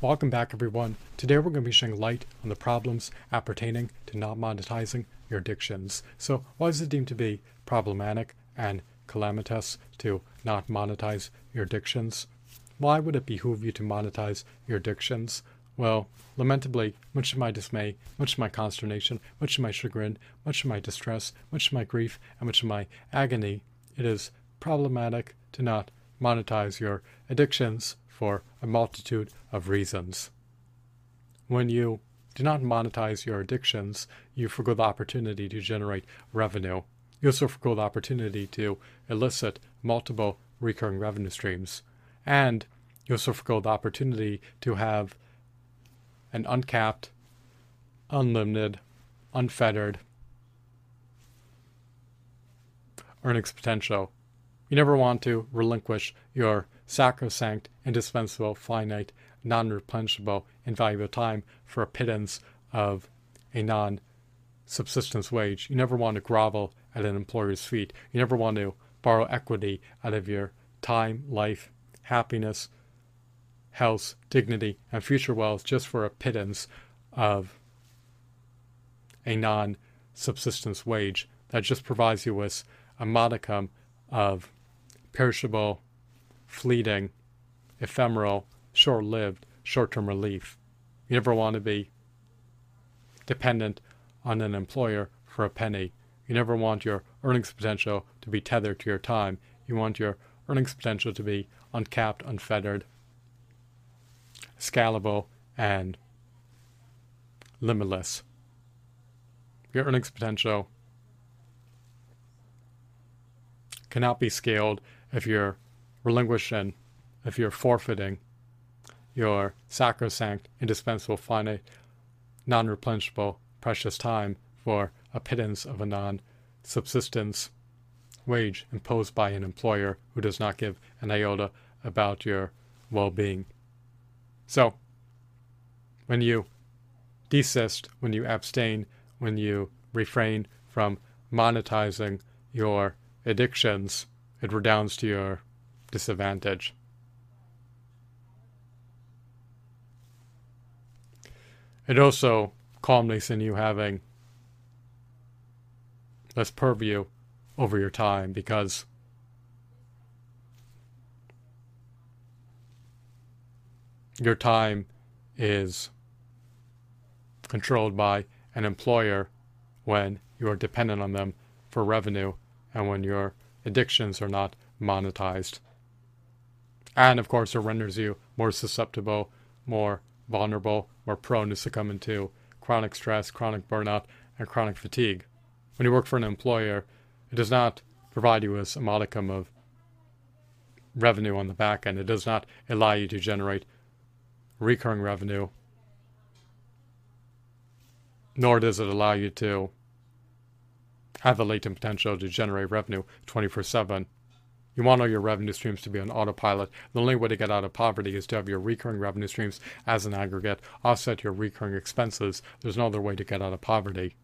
Welcome back, everyone. Today we're going to be shedding light on the problems appertaining to not monetizing your addictions. So, why is it deemed to be problematic and calamitous to not monetize your addictions? Why would it behoove you to monetize your addictions? Well, lamentably, much to my dismay, much to my consternation, much to my chagrin, much to my distress, much to my grief, and much to my agony, it is problematic to not monetize your addictions for a multitude of reasons. When you do not monetize your addictions, you forego the opportunity to generate revenue. You also forego the opportunity to elicit multiple recurring revenue streams. And you also forego the opportunity to have an uncapped, unlimited, unfettered earnings potential. You never want to relinquish your sacrosanct, indispensable, finite, non replenishable, invaluable time for a pittance of a non subsistence wage. You never want to grovel at an employer's feet. You never want to borrow equity out of your time, life, happiness, health, dignity, and future wealth just for a pittance of a non subsistence wage that just provides you with a modicum of perishable fleeting, ephemeral, short lived, short term relief. You never want to be dependent on an employer for a penny. You never want your earnings potential to be tethered to your time. You want your earnings potential to be uncapped, unfettered, scalable, and limitless. Your earnings potential cannot be scaled if you're relinquishing, if you're forfeiting your sacrosanct, indispensable, finite, non replenishable, precious time for a pittance of a non subsistence wage imposed by an employer who does not give an iota about your well being. So, when you desist, when you abstain, when you refrain from monetizing your addictions, it redounds to your disadvantage. It also culminates in you having less purview over your time because your time is controlled by an employer when you are dependent on them for revenue and when your addictions are not monetized. And of course, it renders you more susceptible, more vulnerable, more prone to succumbing to chronic stress, chronic burnout, and chronic fatigue. When you work for an employer, it does not provide you with a modicum of revenue on the back end. It does not allow you to generate recurring revenue, nor does it allow you to have the latent potential to generate revenue 24 7 you want all your revenue streams to be on autopilot. The only way to get out of poverty is to have your recurring revenue streams as an aggregate offset your recurring expenses. There's no other way to get out of poverty.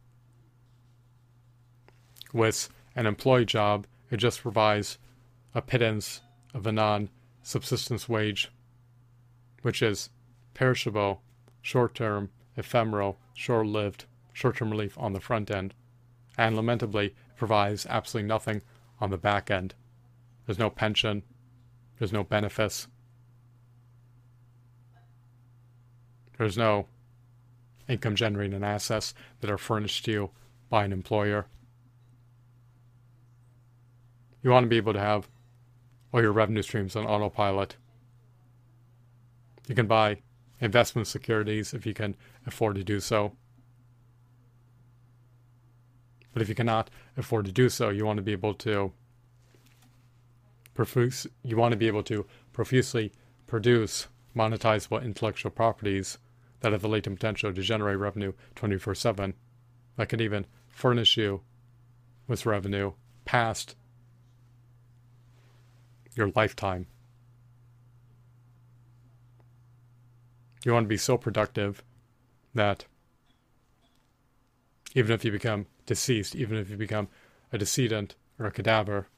With an employee job, it just provides a pittance of a non subsistence wage, which is perishable, short term, ephemeral, short lived, short term relief on the front end, and lamentably provides absolutely nothing on the back end. There's no pension. There's no benefits. There's no income generating and assets that are furnished to you by an employer. You want to be able to have all your revenue streams on autopilot. You can buy investment securities if you can afford to do so. But if you cannot afford to do so, you want to be able to profuse, you want to be able to profusely produce monetizable intellectual properties that have the latent potential to generate revenue 24 7 that can even furnish you with revenue past your lifetime. You want to be so productive that even if you become deceased, even if you become a decedent or a cadaver,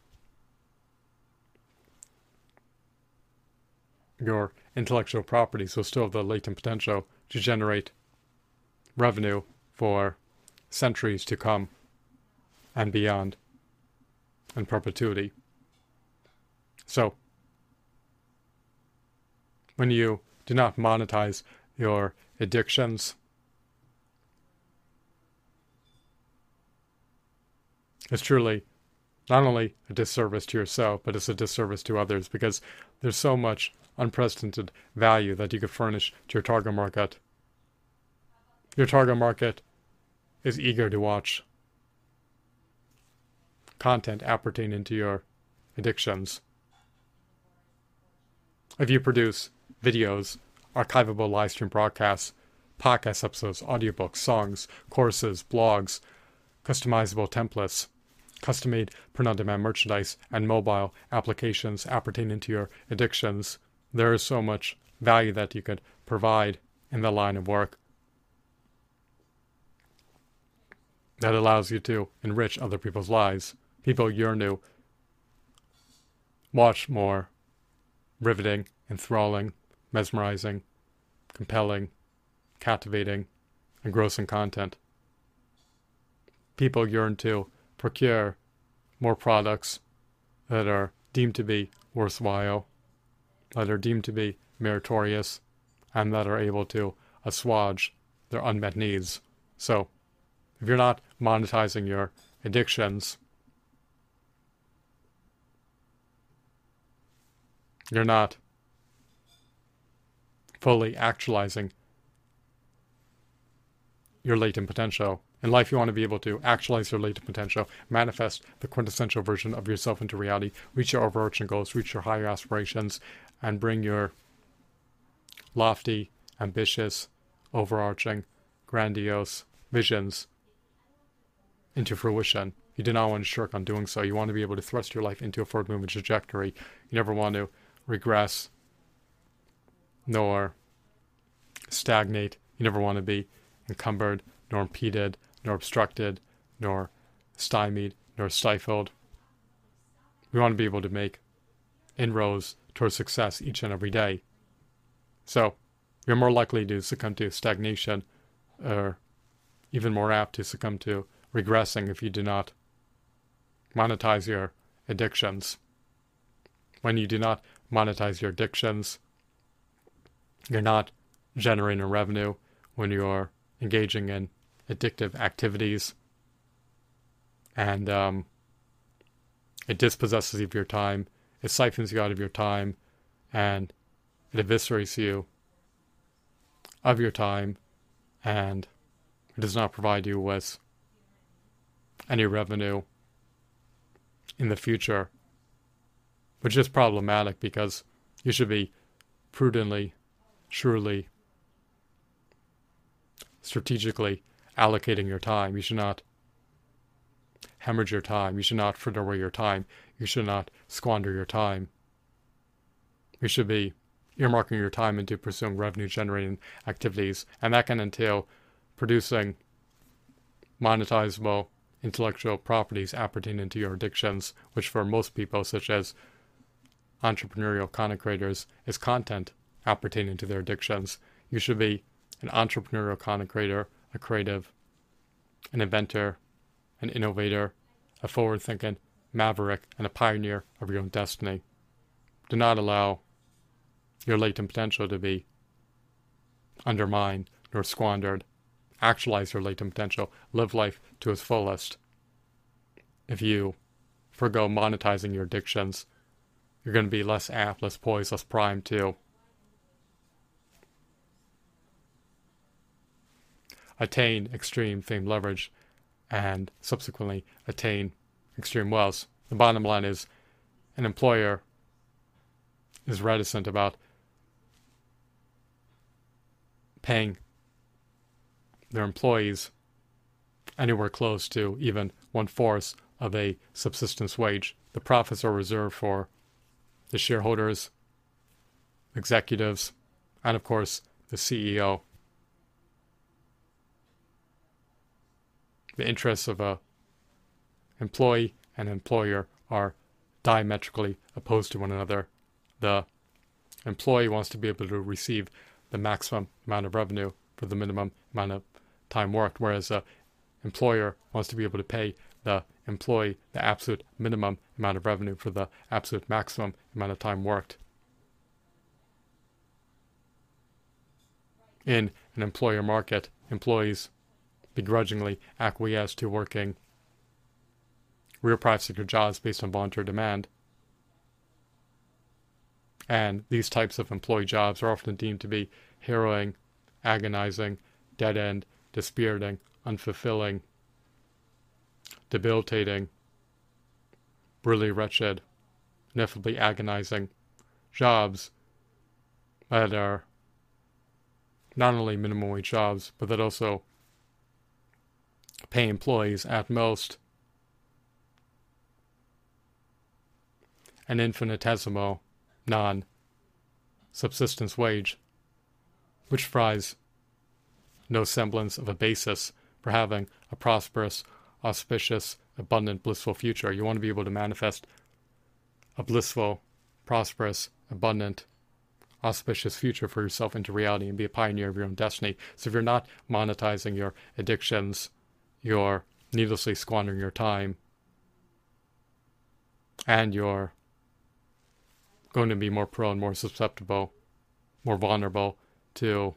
your intellectual properties will still have the latent potential to generate revenue for centuries to come and beyond in perpetuity. So, when you do not monetize your addictions, it's truly not only a disservice to yourself, but it's a disservice to others because there's so much unprecedented value that you could furnish to your target market. Your target market is eager to watch content appertaining to your addictions. If you produce videos, archivable live stream broadcasts, podcast episodes, audiobooks, songs, courses, blogs, customizable templates, custom made print on demand merchandise, and mobile applications appertaining to your addictions, there is so much value that you could provide in the line of work that allows you to enrich other people's lives. People yearn to watch more riveting, enthralling, mesmerizing, compelling, captivating, engrossing content. People yearn to procure more products that are deemed to be worthwhile, that are deemed to be meritorious, and that are able to assuage their unmet needs. So, if you're not monetizing your addictions, you're not fully actualizing your latent potential. In life, you want to be able to actualize your latent potential, manifest the quintessential version of yourself into reality, reach your overarching goals, reach your higher aspirations, and bring your lofty, ambitious, overarching, grandiose visions into fruition. You do not want to shirk on doing so. You want to be able to thrust your life into a forward movement trajectory. You never want to regress nor stagnate. You never want to be encumbered, nor impeded, nor obstructed, nor stymied, nor stifled. We want to be able to make inroads towards success each and every day. So, you're more likely to succumb to stagnation, or even more apt to succumb to regressing if you do not monetize your addictions. When you do not monetize your addictions, you're not generating revenue when you're engaging in addictive activities. And um, it dispossesses you of your time, it siphons you out of your time, and it eviscerates you of your time, and it does not provide you with any revenue in the future, which is problematic because you should be prudently, surely, strategically allocating your time. You should not hemorrhage your time. You should not fritter away your time. You should not squander your time. You should be earmarking your time into pursuing revenue generating activities, and that can entail producing monetizable intellectual properties appertaining to your addictions, which for most people, such as entrepreneurial content creators, is content appertaining to their addictions. You should be an entrepreneurial content creator, a creative, an inventor, an innovator, a forward thinking maverick, and a pioneer of your own destiny. Do not allow your latent potential to be undermined nor squandered actualize your latent potential, live life to its fullest. If you forego monetizing your addictions, you're going to be less apt, less poised, less primed to attain extreme fame leverage and subsequently attain extreme wealth. The bottom line is an employer is reticent about paying their employees anywhere close to even one fourth of a subsistence wage. The profits are reserved for the shareholders, executives, and of course the CEO. The interests of a employee and employer are diametrically opposed to one another. The employee wants to be able to receive the maximum amount of revenue for the minimum amount of time worked, whereas the employer wants to be able to pay the employee the absolute minimum amount of revenue for the absolute maximum amount of time worked. In an employer market, employees begrudgingly acquiesce to working real private sector jobs based on voluntary demand. And these types of employee jobs are often deemed to be harrowing, agonizing, dead end, dispiriting, unfulfilling, debilitating, brutally wretched, ineffably agonizing jobs that are not only minimum wage jobs, but that also pay employees at most an infinitesimal non subsistence wage, which fries no semblance of a basis for having a prosperous, auspicious, abundant, blissful future. You want to be able to manifest a blissful, prosperous, abundant, auspicious future for yourself into reality and be a pioneer of your own destiny. So if you're not monetizing your addictions, you're needlessly squandering your time, and you're going to be more prone, more susceptible, more vulnerable to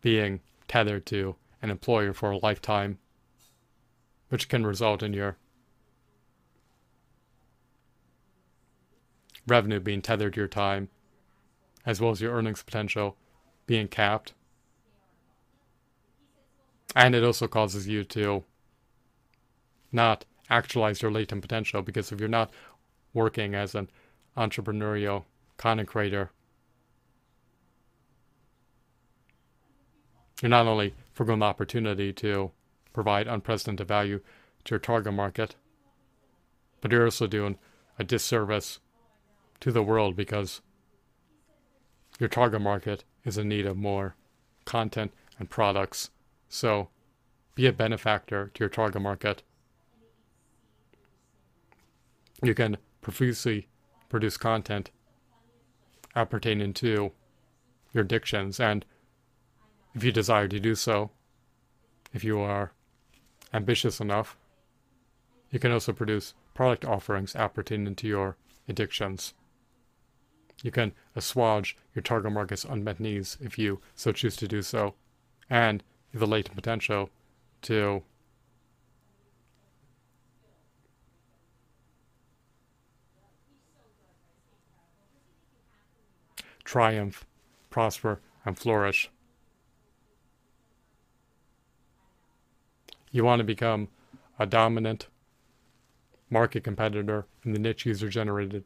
being tethered to an employer for a lifetime, which can result in your revenue being tethered to your time, as well as your earnings potential being capped. And it also causes you to not actualize your latent potential because if you're not working as an entrepreneurial content creator you're not only forgoing the opportunity to provide unprecedented value to your target market, but you're also doing a disservice to the world because your target market is in need of more content and products. So be a benefactor to your target market. You can profusely produce content appertaining to your addictions and if you desire to do so, if you are ambitious enough, you can also produce product offerings appertaining to your addictions. You can assuage your target market's unmet needs if you so choose to do so, and the latent potential to triumph, prosper, and flourish. You want to become a dominant market competitor in the niche user generated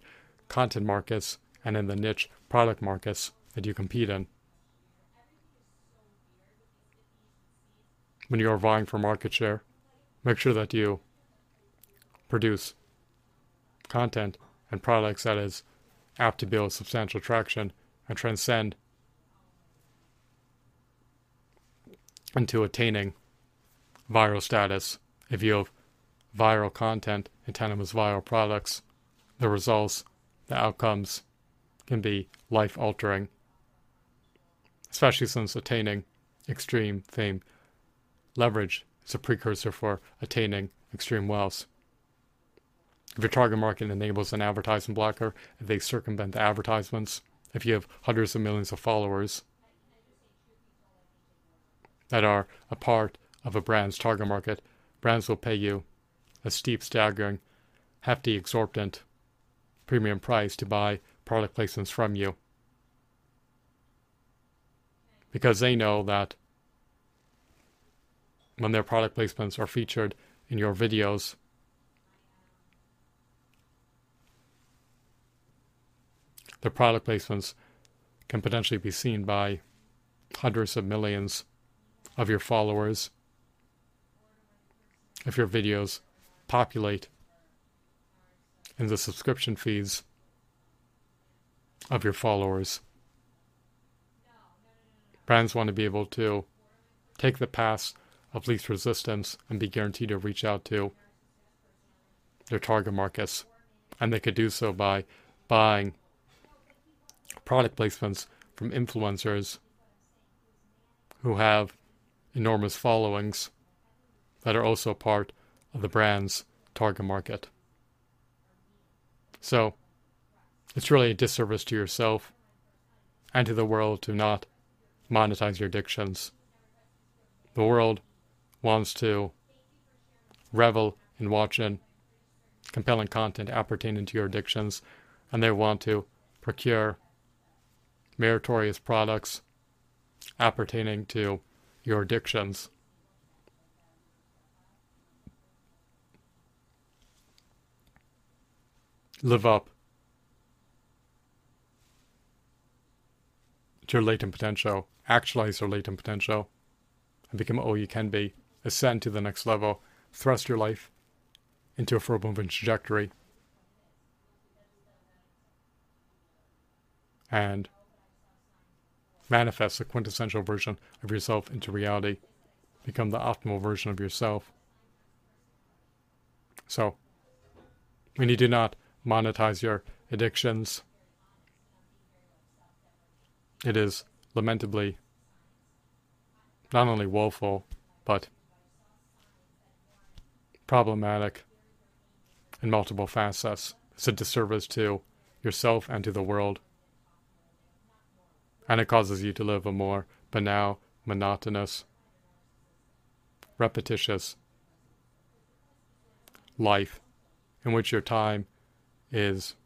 content markets and in the niche product markets that you compete in. When you are vying for market share, make sure that you produce content and products that is apt to build substantial traction and transcend into attaining viral status. If you have viral content in viral products, the results, the outcomes can be life altering, especially since attaining extreme fame leverage is a precursor for attaining extreme wealth. If your target market enables an advertisement blocker, they circumvent the advertisements, if you have hundreds of millions of followers that are a part of a brand's target market, brands will pay you a steep, staggering, hefty, exorbitant premium price to buy product placements from you. Because they know that when their product placements are featured in your videos, the product placements can potentially be seen by hundreds of millions of your followers if your videos populate in the subscription feeds of your followers. Brands want to be able to take the path of least resistance and be guaranteed to reach out to their target markets. And they could do so by buying product placements from influencers who have enormous followings that are also part of the brand's target market. So, it's really a disservice to yourself and to the world to not monetize your addictions. The world wants to revel in watching compelling content appertaining to your addictions, and they want to procure meritorious products appertaining to your addictions. Live up to your latent potential, actualize your latent potential, and become all you can be, ascend to the next level, thrust your life into a forward moving trajectory. And manifest the quintessential version of yourself into reality. Become the optimal version of yourself. So, when you do not monetize your addictions, it is lamentably not only woeful, but problematic in multiple facets. It's a disservice to yourself and to the world. And it causes you to live a more banal, monotonous, repetitious life in which your time is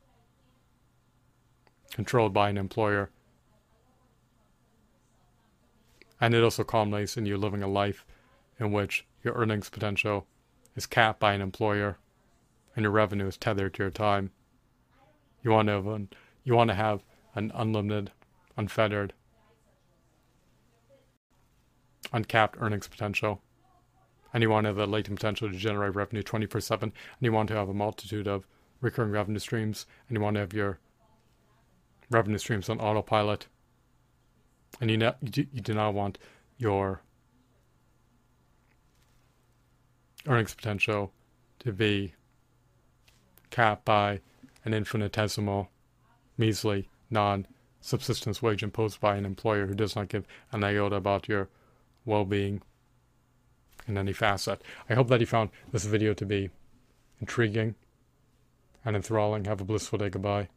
controlled by an employer. And it also culminates in you living a life in which your earnings potential is capped by an employer and your revenue is tethered to your time. You want to have an, you want to have an unlimited, unfettered, uncapped earnings potential. And you want have the latent potential to generate revenue 24 7. And you want to have a multitude of recurring revenue streams. And you want to have your revenue streams on autopilot. And you, you do not want your earnings potential to be capped by an infinitesimal, measly, non subsistence wage imposed by an employer who does not give an iota about your well being in any facet. I hope that you found this video to be intriguing and enthralling. Have a blissful day. Goodbye.